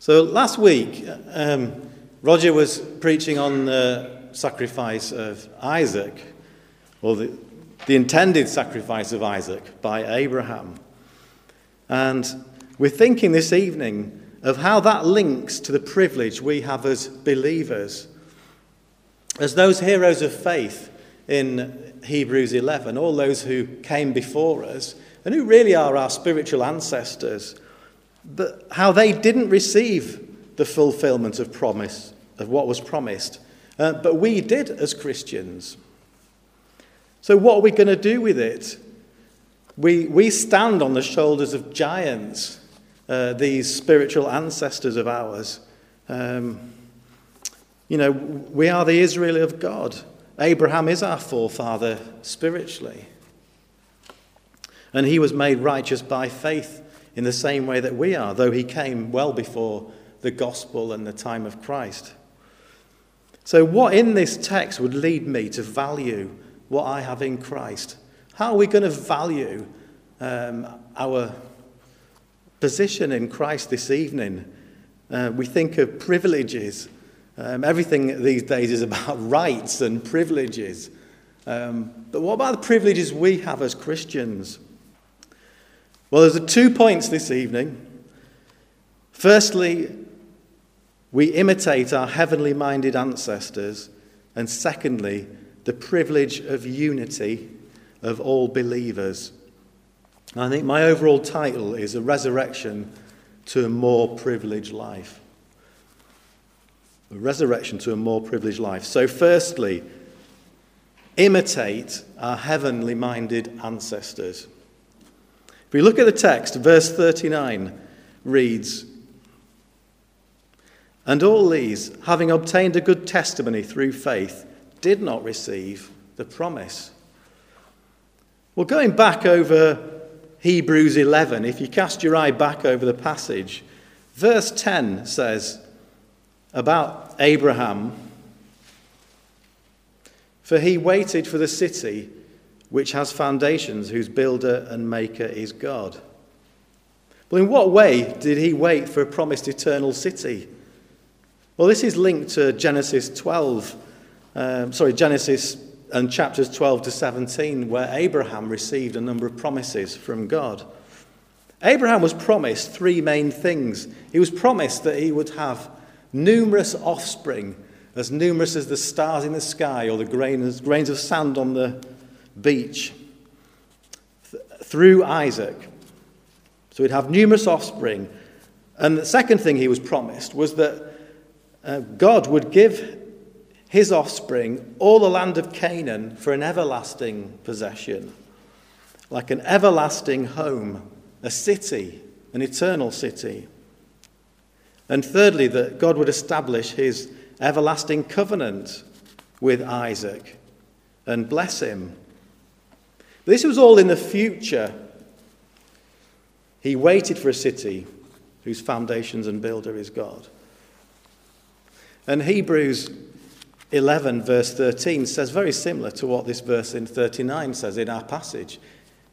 So last week, um, Roger was preaching on the sacrifice of Isaac, or the, the intended sacrifice of Isaac by Abraham. And we're thinking this evening of how that links to the privilege we have as believers. As those heroes of faith in Hebrews 11, all those who came before us, and who really are our spiritual ancestors, how they didn't receive the fulfillment of promise, of what was promised, uh, but we did as Christians. So, what are we going to do with it? We, we stand on the shoulders of giants, uh, these spiritual ancestors of ours. Um, you know, we are the Israel of God. Abraham is our forefather spiritually. And he was made righteous by faith in the same way that we are, though he came well before the gospel and the time of Christ. So, what in this text would lead me to value what I have in Christ? How are we going to value um, our position in Christ this evening? Uh, we think of privileges. Um, everything these days is about rights and privileges. Um, but what about the privileges we have as Christians? Well, there's two points this evening. Firstly, we imitate our heavenly minded ancestors. And secondly, the privilege of unity of all believers. I think my overall title is A Resurrection to a More Privileged Life. A resurrection to a more privileged life. So, firstly, imitate our heavenly minded ancestors. If we look at the text, verse 39 reads And all these, having obtained a good testimony through faith, did not receive the promise. Well, going back over Hebrews 11, if you cast your eye back over the passage, verse 10 says about Abraham For he waited for the city which has foundations, whose builder and maker is God. Well, in what way did he wait for a promised eternal city? Well, this is linked to Genesis 12, um, sorry, Genesis and chapters 12 to 17, where Abraham received a number of promises from God. Abraham was promised three main things. He was promised that he would have numerous offspring, as numerous as the stars in the sky or the grains, grains of sand on the beach th- through Isaac. So he'd have numerous offspring. And the second thing he was promised was that uh, God would give his offspring all the land of Canaan for an everlasting possession, like an everlasting home, a city, an eternal city. And thirdly, that God would establish his everlasting covenant with Isaac and bless him this was all in the future. He waited for a city whose foundations and builder is God. And Hebrews 11, verse 13, says very similar to what this verse in 39 says in our passage.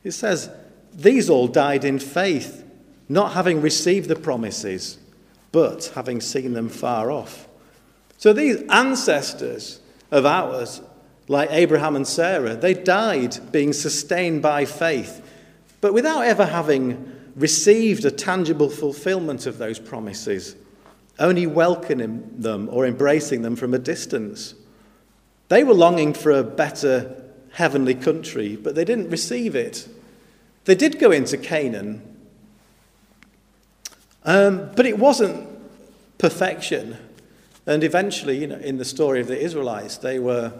It says, These all died in faith, not having received the promises, but having seen them far off. So these ancestors of ours like Abraham and Sarah, they died being sustained by faith, but without ever having received a tangible fulfillment of those promises, only welcoming them or embracing them from a distance. They were longing for a better heavenly country, but they didn't receive it. They did go into Canaan, um, but it wasn't perfection. And eventually, you know, in the story of the Israelites, they were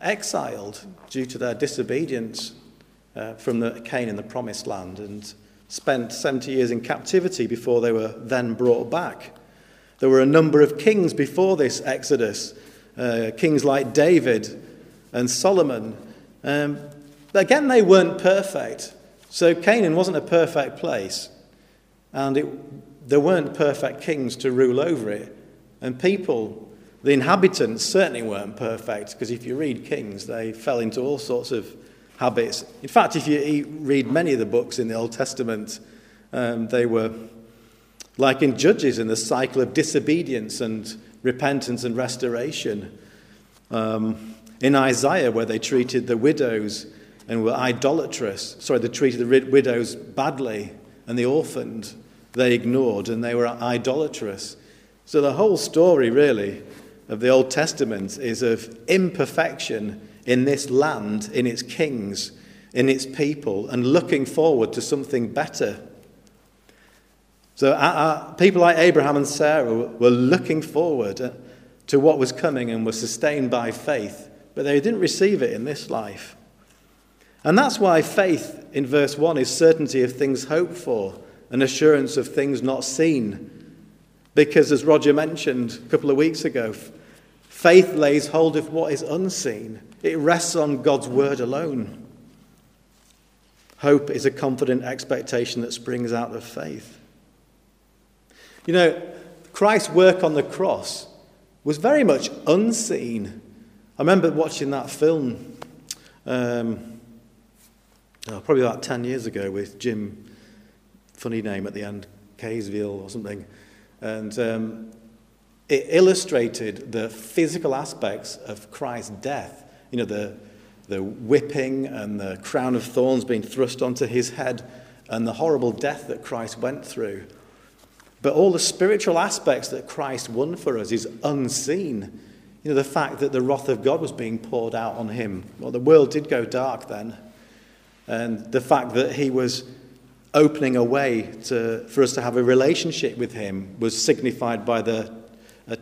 exiled due to their disobedience uh, from the Canaan, the promised land, and spent 70 years in captivity before they were then brought back. There were a number of kings before this exodus, uh, kings like David and Solomon. Um, again, they weren't perfect. So Canaan wasn't a perfect place, and it, there weren't perfect kings to rule over it. And people the inhabitants certainly weren't perfect, because if you read Kings, they fell into all sorts of habits. In fact, if you read many of the books in the Old Testament, um, they were like in Judges in the cycle of disobedience and repentance and restoration. Um, in Isaiah, where they treated the widows and were idolatrous, sorry, they treated the widows badly and the orphaned they ignored and they were idolatrous. So the whole story, really, of the Old Testament is of imperfection in this land, in its kings, in its people, and looking forward to something better. So uh, uh, people like Abraham and Sarah were looking forward uh, to what was coming and were sustained by faith, but they didn't receive it in this life. And that's why faith in verse 1 is certainty of things hoped for and assurance of things not seen. Because, as Roger mentioned a couple of weeks ago, faith lays hold of what is unseen, it rests on God's word alone. Hope is a confident expectation that springs out of faith. You know, Christ's work on the cross was very much unseen. I remember watching that film um, oh, probably about 10 years ago with Jim, funny name at the end, Caviezel or something. And um, it illustrated the physical aspects of Christ's death. You know, the, the whipping and the crown of thorns being thrust onto his head and the horrible death that Christ went through. But all the spiritual aspects that Christ won for us is unseen. You know, the fact that the wrath of God was being poured out on him. Well, the world did go dark then. And the fact that he was opening a way to, for us to have a relationship with him was signified by the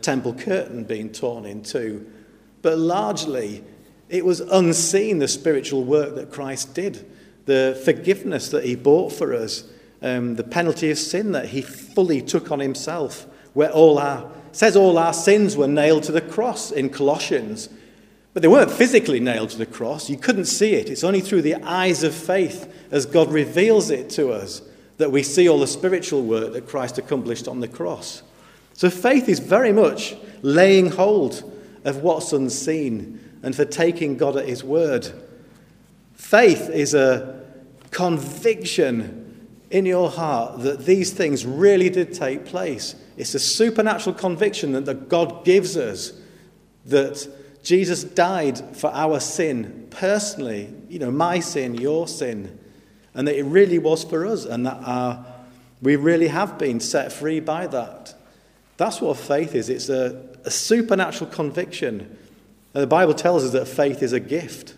temple curtain being torn in two. But largely, it was unseen the spiritual work that Christ did, the forgiveness that he bought for us um, the penalty of sin that he fully took on himself, where all our says all our sins were nailed to the cross in Colossians. But they weren't physically nailed to the cross. You couldn't see it. It's only through the eyes of faith, as God reveals it to us, that we see all the spiritual work that Christ accomplished on the cross. So faith is very much laying hold of what's unseen and for taking God at his word. Faith is a conviction in your heart that these things really did take place. It's a supernatural conviction that, God gives us that Jesus died for our sin personally, you know, my sin, your sin, and that it really was for us, and that our, we really have been set free by that. That's what faith is it's a, a supernatural conviction. And the Bible tells us that faith is a gift.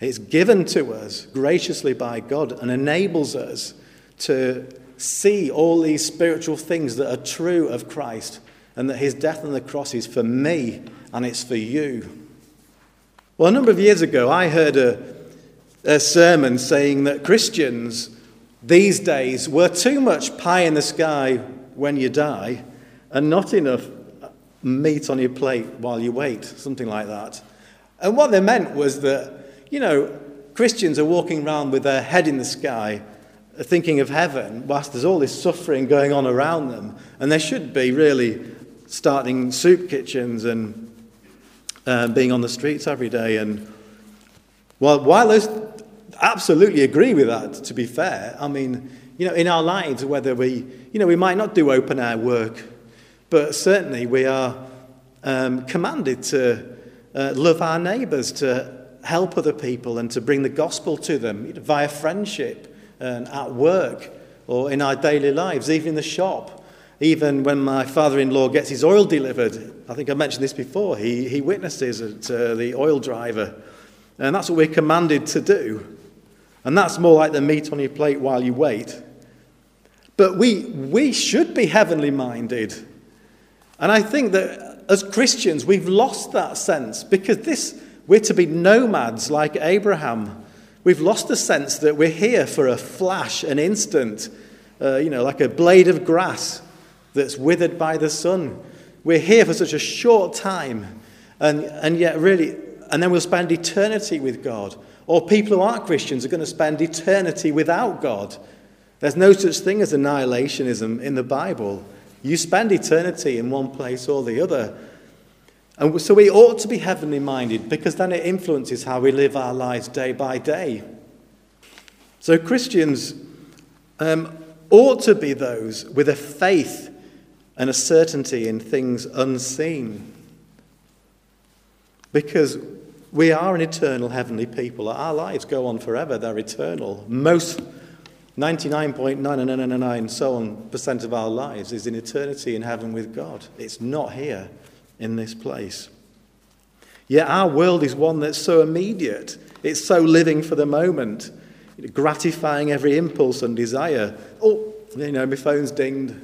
It's given to us graciously by God and enables us to see all these spiritual things that are true of Christ and that his death on the cross is for me and it's for you. Well, a number of years ago, I heard a, a sermon saying that Christians these days were too much pie in the sky when you die and not enough meat on your plate while you wait, something like that. And what they meant was that, you know, Christians are walking around with their head in the sky thinking of heaven whilst there's all this suffering going on around them. And they should be really starting soup kitchens and uh, being on the streets every day. And well, while I absolutely agree with that, to be fair, I mean, you know, in our lives, whether we, you know, we might not do open air work, but certainly we are um, commanded to uh, love our neighbours, to help other people, and to bring the gospel to them via friendship and at work or in our daily lives, even in the shop. Even when my father in law gets his oil delivered, I think I mentioned this before, he, he witnesses it uh, the oil driver. And that's what we're commanded to do. And that's more like the meat on your plate while you wait. But we, we should be heavenly minded. And I think that as Christians, we've lost that sense because this, we're to be nomads like Abraham. We've lost the sense that we're here for a flash, an instant, uh, you know, like a blade of grass that's withered by the sun. We're here for such a short time, and, and yet, really, and then we'll spend eternity with God. Or people who aren't Christians are going to spend eternity without God. There's no such thing as annihilationism in the Bible. You spend eternity in one place or the other. And so we ought to be heavenly minded because then it influences how we live our lives day by day. So Christians um, ought to be those with a faith and a certainty in things unseen. Because we are an eternal heavenly people. Our lives go on forever, they're eternal. Most 99.999 so on percent of our lives is in eternity in heaven with God. It's not here in this place. Yet our world is one that's so immediate, it's so living for the moment, gratifying every impulse and desire. Oh, you know, my phone's dinged.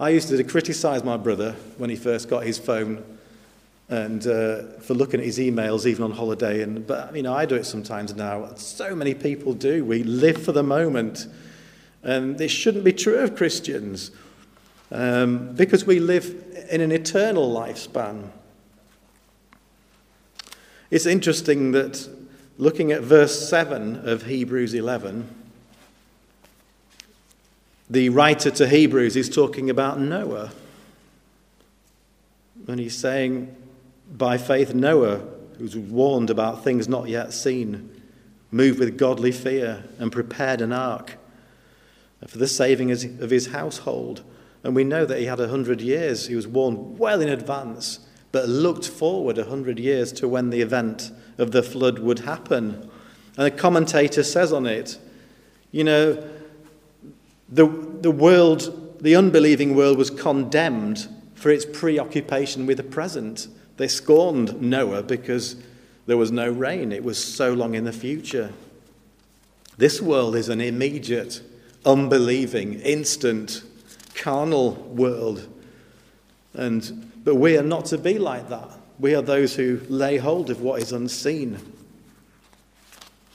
I used to criticize my brother when he first got his phone and uh, for looking at his emails even on holiday. And, but, you know, I do it sometimes now. So many people do. We live for the moment. And this shouldn't be true of Christians um, because we live in an eternal lifespan. It's interesting that looking at verse 7 of Hebrews 11, the writer to Hebrews is talking about Noah. And he's saying, by faith, Noah, who's warned about things not yet seen, moved with godly fear and prepared an ark for the saving of his household. And we know that he had a hundred years. He was warned well in advance, but looked forward a hundred years to when the event of the flood would happen. And a commentator says on it, you know, the, the world, the unbelieving world was condemned for its preoccupation with the present. They scorned Noah because there was no rain, it was so long in the future. This world is an immediate, unbelieving, instant, carnal world. And, but we are not to be like that. We are those who lay hold of what is unseen.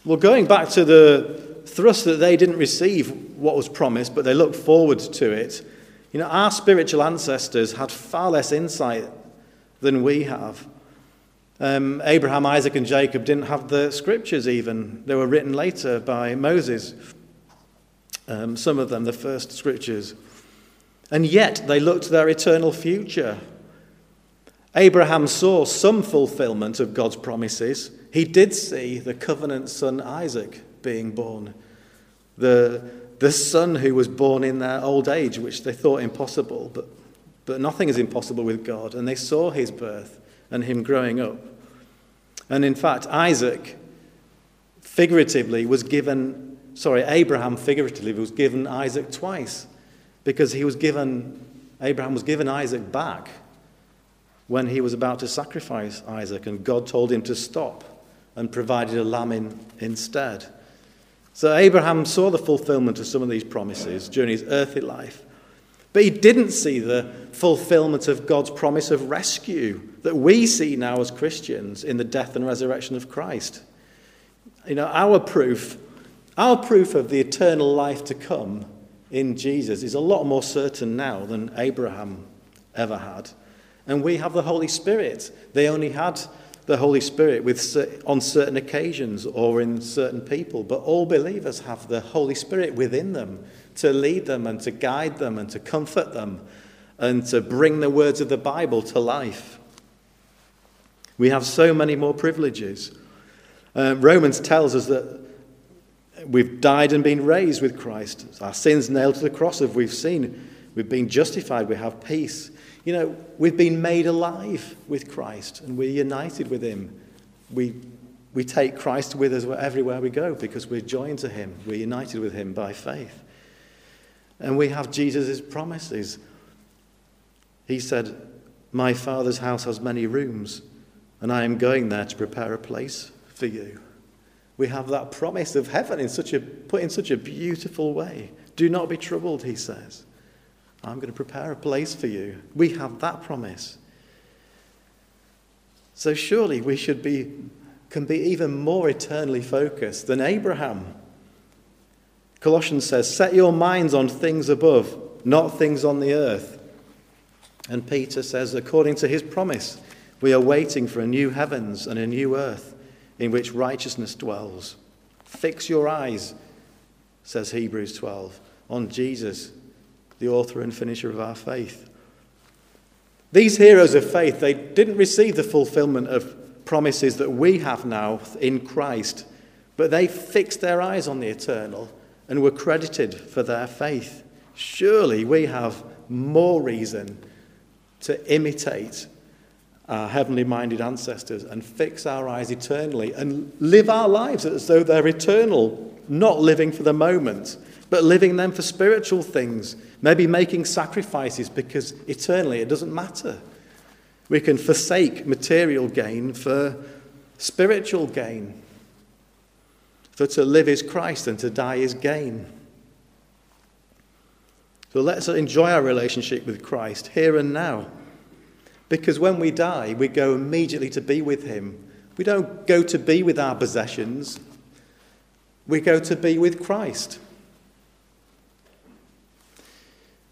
Well, going back to the thrust that they didn't receive what was promised, but they looked forward to it, you know, our spiritual ancestors had far less insight than we have. Um, Abraham, Isaac, and Jacob didn't have the scriptures even. They were written later by Moses, um, some of them, the first scriptures. And yet they looked to their eternal future. Abraham saw some fulfillment of God's promises. He did see the covenant son Isaac being born, the, the son who was born in their old age, which they thought impossible, but but nothing is impossible with God. And they saw his birth and him growing up. And in fact, Isaac figuratively was given, sorry, Abraham figuratively was given Isaac twice because he was given, Abraham was given Isaac back when he was about to sacrifice Isaac, and God told him to stop and provided a lamb in, instead. So Abraham saw the fulfillment of some of these promises during his earthly life. But he didn't see the fulfillment of God's promise of rescue that we see now as Christians in the death and resurrection of Christ. You know, our proof, our proof of the eternal life to come in Jesus is a lot more certain now than Abraham ever had. And we have the Holy Spirit. They only had the Holy Spirit with, on certain occasions or in certain people, but all believers have the Holy Spirit within them to lead them and to guide them and to comfort them and to bring the words of the Bible to life. We have so many more privileges. Uh, Romans tells us that we've died and been raised with Christ. Our sins nailed to the cross, as we've seen. We've been justified. We have peace. You know, we've been made alive with Christ and we're united with Him. We, we take Christ with us everywhere we go because we're joined to Him. We're united with Him by faith. And we have Jesus' promises. He said, My Father's house has many rooms, and I am going there to prepare a place for you. We have that promise of heaven in such a, put in such a beautiful way. Do not be troubled, he says. I'm going to prepare a place for you. We have that promise. So surely we should be, can be even more eternally focused than Abraham. Colossians says, Set your minds on things above, not things on the earth. And Peter says, according to his promise, we are waiting for a new heavens and a new earth in which righteousness dwells. Fix your eyes, says Hebrews 12, on Jesus, the author and finisher of our faith. These heroes of faith, they didn't receive the fulfillment of promises that we have now in Christ, but they fixed their eyes on the eternal and were credited for their faith. surely we have more reason to imitate our heavenly minded ancestors and fix our eyes eternally and live our lives as though they're eternal, not living for the moment, but living them for spiritual things, maybe making sacrifices because eternally it doesn't matter. We can forsake material gain for spiritual gain. For to live is Christ and to die is gain. So let's enjoy our relationship with Christ here and now. Because when we die, we go immediately to be with Him. We don't go to be with our possessions, we go to be with Christ.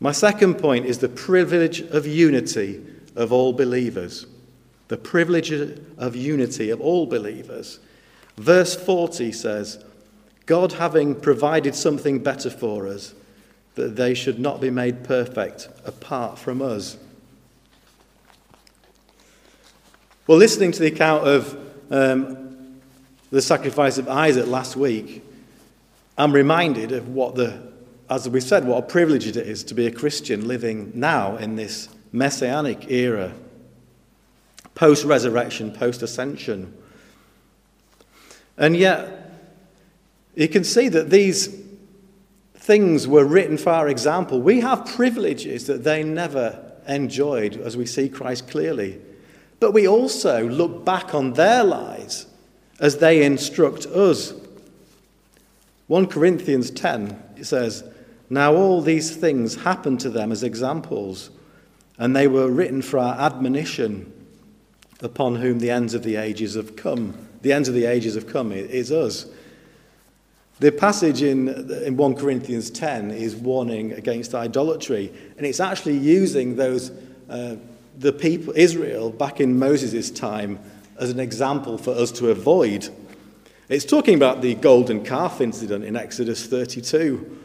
My second point is the privilege of unity of all believers. The privilege of unity of all believers. Verse 40 says, God having provided something better for us, that they should not be made perfect apart from us. Well, listening to the account of um, the sacrifice of Isaac last week, I'm reminded of what the, as we said, what a privilege it is to be a Christian living now in this messianic era, post resurrection, post ascension. And yet, you can see that these things were written for our example. We have privileges that they never enjoyed, as we see Christ clearly. But we also look back on their lives as they instruct us. 1 Corinthians 10 it says, Now all these things happened to them as examples, and they were written for our admonition, upon whom the ends of the ages have come. The ends of the ages have come is us. The passage in, in 1 Corinthians 10 is warning against idolatry, and it's actually using those. Uh, the people, Israel, back in Moses' time, as an example for us to avoid. It's talking about the golden calf incident in Exodus 32.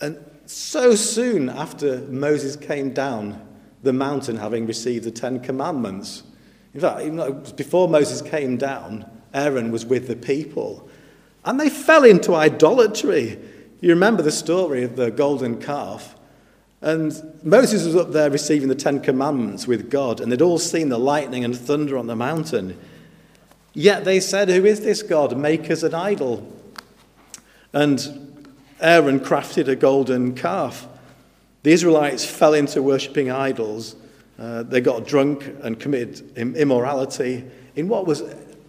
And so soon after Moses came down the mountain, having received the Ten Commandments, in fact, even before Moses came down, Aaron was with the people. And they fell into idolatry. You remember the story of the golden calf. And Moses was up there receiving the Ten Commandments with God, and they'd all seen the lightning and thunder on the mountain. Yet they said, Who is this God? Make us an idol. And Aaron crafted a golden calf. The Israelites fell into worshipping idols. Uh, they got drunk and committed immorality in what was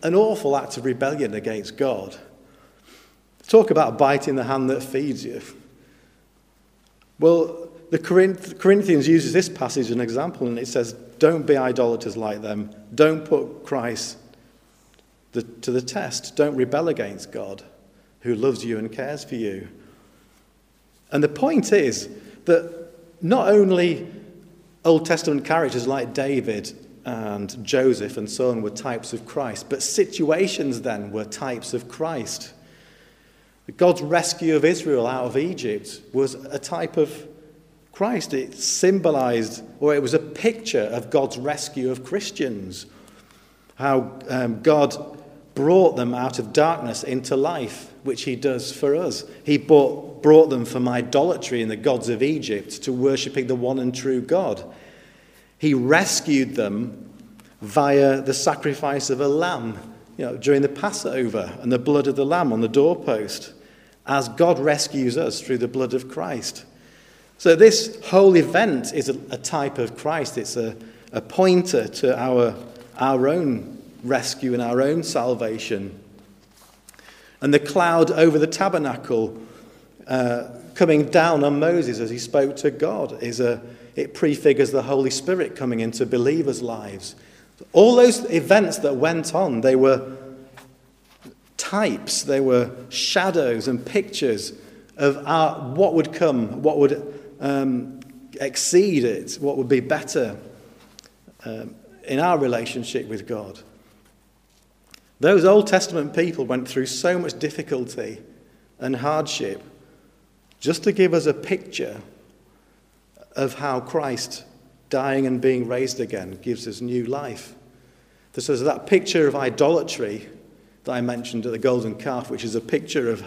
an awful act of rebellion against God. Talk about biting the hand that feeds you. Well, the Corinthians uses this passage as an example, and it says, Don't be idolaters like them. Don't put Christ to the test. Don't rebel against God, who loves you and cares for you. And the point is that not only Old Testament characters like David and Joseph and so on were types of Christ, but situations then were types of Christ. God's rescue of Israel out of Egypt was a type of Christ. It symbolized, or it was a picture of God's rescue of Christians. How um, God brought them out of darkness into life, which He does for us. He brought, brought them from idolatry and the gods of Egypt to worshipping the one and true God. He rescued them via the sacrifice of a lamb you know, during the Passover and the blood of the lamb on the doorpost, as God rescues us through the blood of Christ. So, this whole event is a, a type of Christ. It's a, a pointer to our, our own rescue and our own salvation. And the cloud over the tabernacle uh, coming down on Moses as he spoke to God is a, it prefigures the Holy Spirit coming into believers' lives. All those events that went on, they were types, they were shadows and pictures of our, what would come, what would um, exceed it, what would be better um, in our relationship with God. Those Old Testament people went through so much difficulty and hardship just to give us a picture of how Christ dying and being raised again gives us new life. This is that picture of idolatry that I mentioned at the golden calf, which is a picture of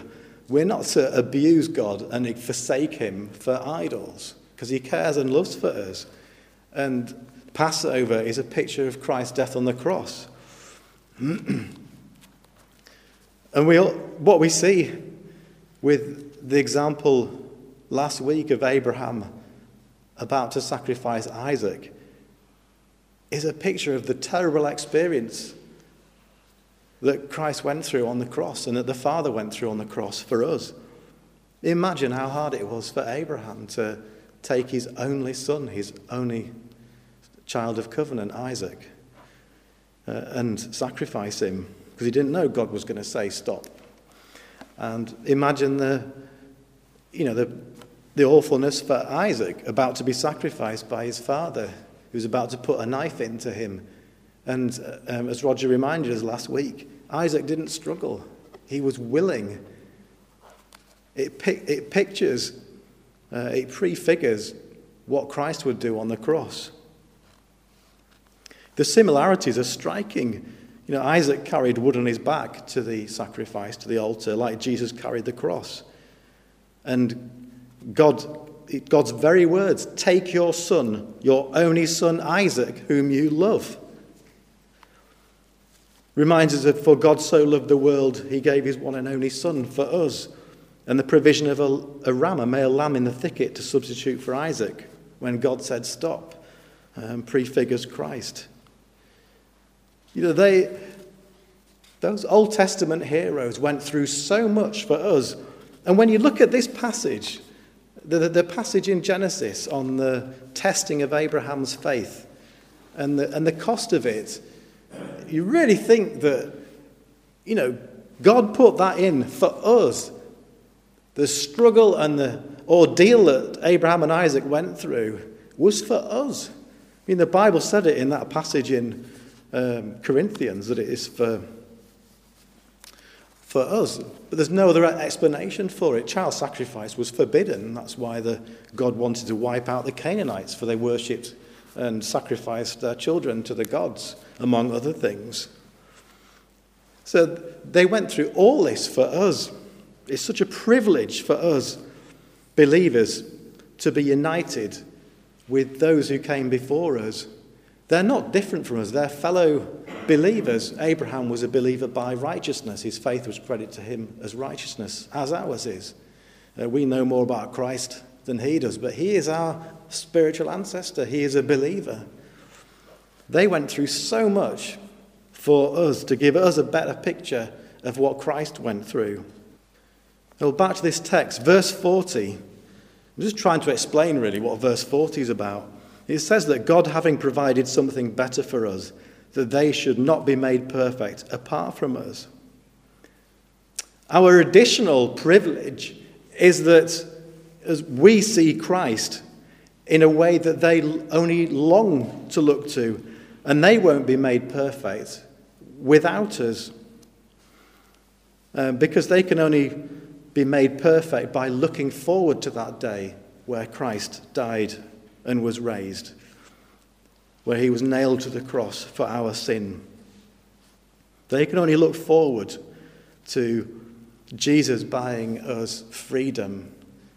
we're not to abuse God and forsake Him for idols, because He cares and loves for us. And Passover is a picture of Christ's death on the cross. and we all, what we see with the example last week of Abraham about to sacrifice Isaac is a picture of the terrible experience that Christ went through on the cross and that the Father went through on the cross for us. Imagine how hard it was for Abraham to take his only son, his only child of covenant, Isaac, uh, and sacrifice him because he didn't know God was going to say stop. And imagine the, you know, the, the awfulness for Isaac about to be sacrificed by his father, who was about to put a knife into him. And uh, um, as Roger reminded us last week, Isaac didn't struggle, he was willing. It, it pictures, uh, it prefigures what Christ would do on the cross. The similarities are striking. You know, Isaac carried wood on his back to the sacrifice, to the altar, like Jesus carried the cross. And God, God's very words take your son, your only son Isaac, whom you love. Reminds us that for God so loved the world, he gave his one and only son for us. And the provision of a, a ram, a male lamb in the thicket to substitute for Isaac when God said stop, um, prefigures Christ. You know, they, those Old Testament heroes went through so much for us. And when you look at this passage, the, the, the passage in Genesis on the testing of Abraham's faith and the, and the cost of it, you really think that, you know, God put that in for us. The struggle and the ordeal that Abraham and Isaac went through was for us. I mean, the Bible said it in that passage in um, Corinthians that it is for, for us. But there's no other explanation for it. Child sacrifice was forbidden. That's why the, God wanted to wipe out the Canaanites, for they worshipped and sacrificed their children to the gods, among other things. So they went through all this for us. It's such a privilege for us, believers, to be united with those who came before us they're not different from us. They're fellow believers. Abraham was a believer by righteousness. His faith was credited to him as righteousness, as ours is. Uh, we know more about Christ than he does, but he is our spiritual ancestor. He is a believer. They went through so much for us to give us a better picture of what Christ went through. Well, back to this text, verse 40. I'm just trying to explain really what verse 40 is about. It says that God, having provided something better for us, that they should not be made perfect apart from us. Our additional privilege is that as we see Christ in a way that they only long to look to, and they won't be made perfect without us. Um, because they can only be made perfect by looking forward to that day where Christ died and was raised, where he was nailed to the cross for our sin. They can only look forward to Jesus buying us freedom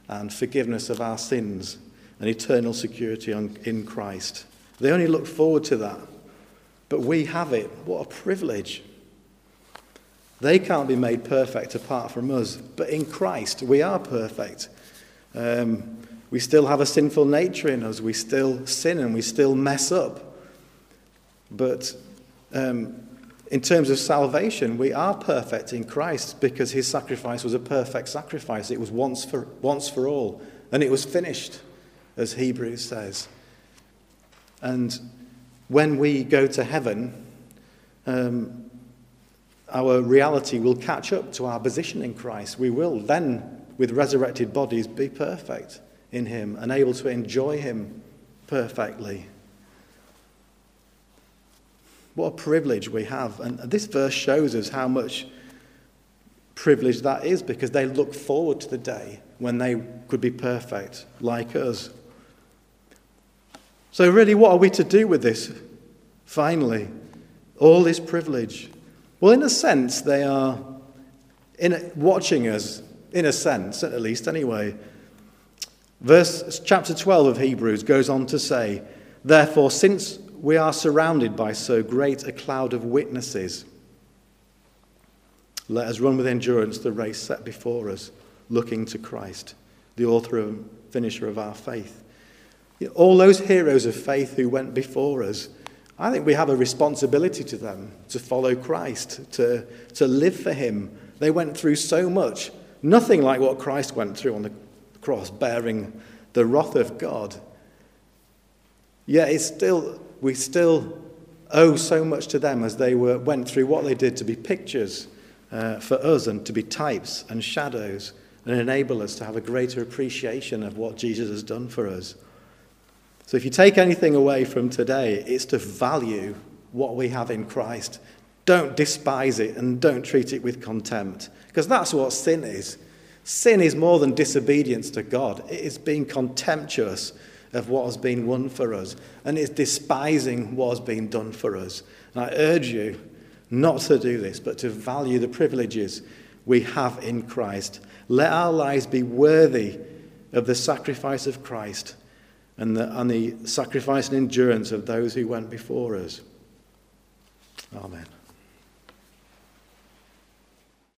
and forgiveness of our sins and eternal security in Christ. They only look forward to that. But we have it. What a privilege. They can't be made perfect apart from us, but in Christ we are perfect. Um, we still have a sinful nature in us. We still sin and we still mess up. But um, in terms of salvation, we are perfect in Christ because his sacrifice was a perfect sacrifice. It was once for, once for all, and it was finished, as Hebrews says. And when we go to heaven, um, our reality will catch up to our position in Christ. We will then, with resurrected bodies, be perfect in Him and able to enjoy Him perfectly. What a privilege we have. And this verse shows us how much privilege that is because they look forward to the day when they could be perfect like us. So, really, what are we to do with this finally? All this privilege. Well, in a sense, they are in watching us in a sense, at least, anyway. Verse chapter 12 of Hebrews goes on to say, Therefore, since we are surrounded by so great a cloud of witnesses, let us run with endurance the race set before us, looking to Christ, the author and finisher of our faith. All those heroes of faith who went before us, I think we have a responsibility to them to follow Christ, to, to live for Him. They went through so much, nothing like what Christ went through on the cross, bearing the wrath of God. Yet it's still, we still owe so much to them as they were, went through what they did to be pictures uh, for us and to be types and shadows and enable us to have a greater appreciation of what Jesus has done for us. So if you take anything away from today, it's to value what we have in Christ. Don't despise it and don't treat it with contempt, because that's what sin is. Sin is more than disobedience to God, it is being contemptuous of what has been won for us, and it's despising what has been done for us. And I urge you not to do this, but to value the privileges we have in Christ. Let our lives be worthy of the sacrifice of Christ and the, and the sacrifice and endurance of those who went before us. Amen.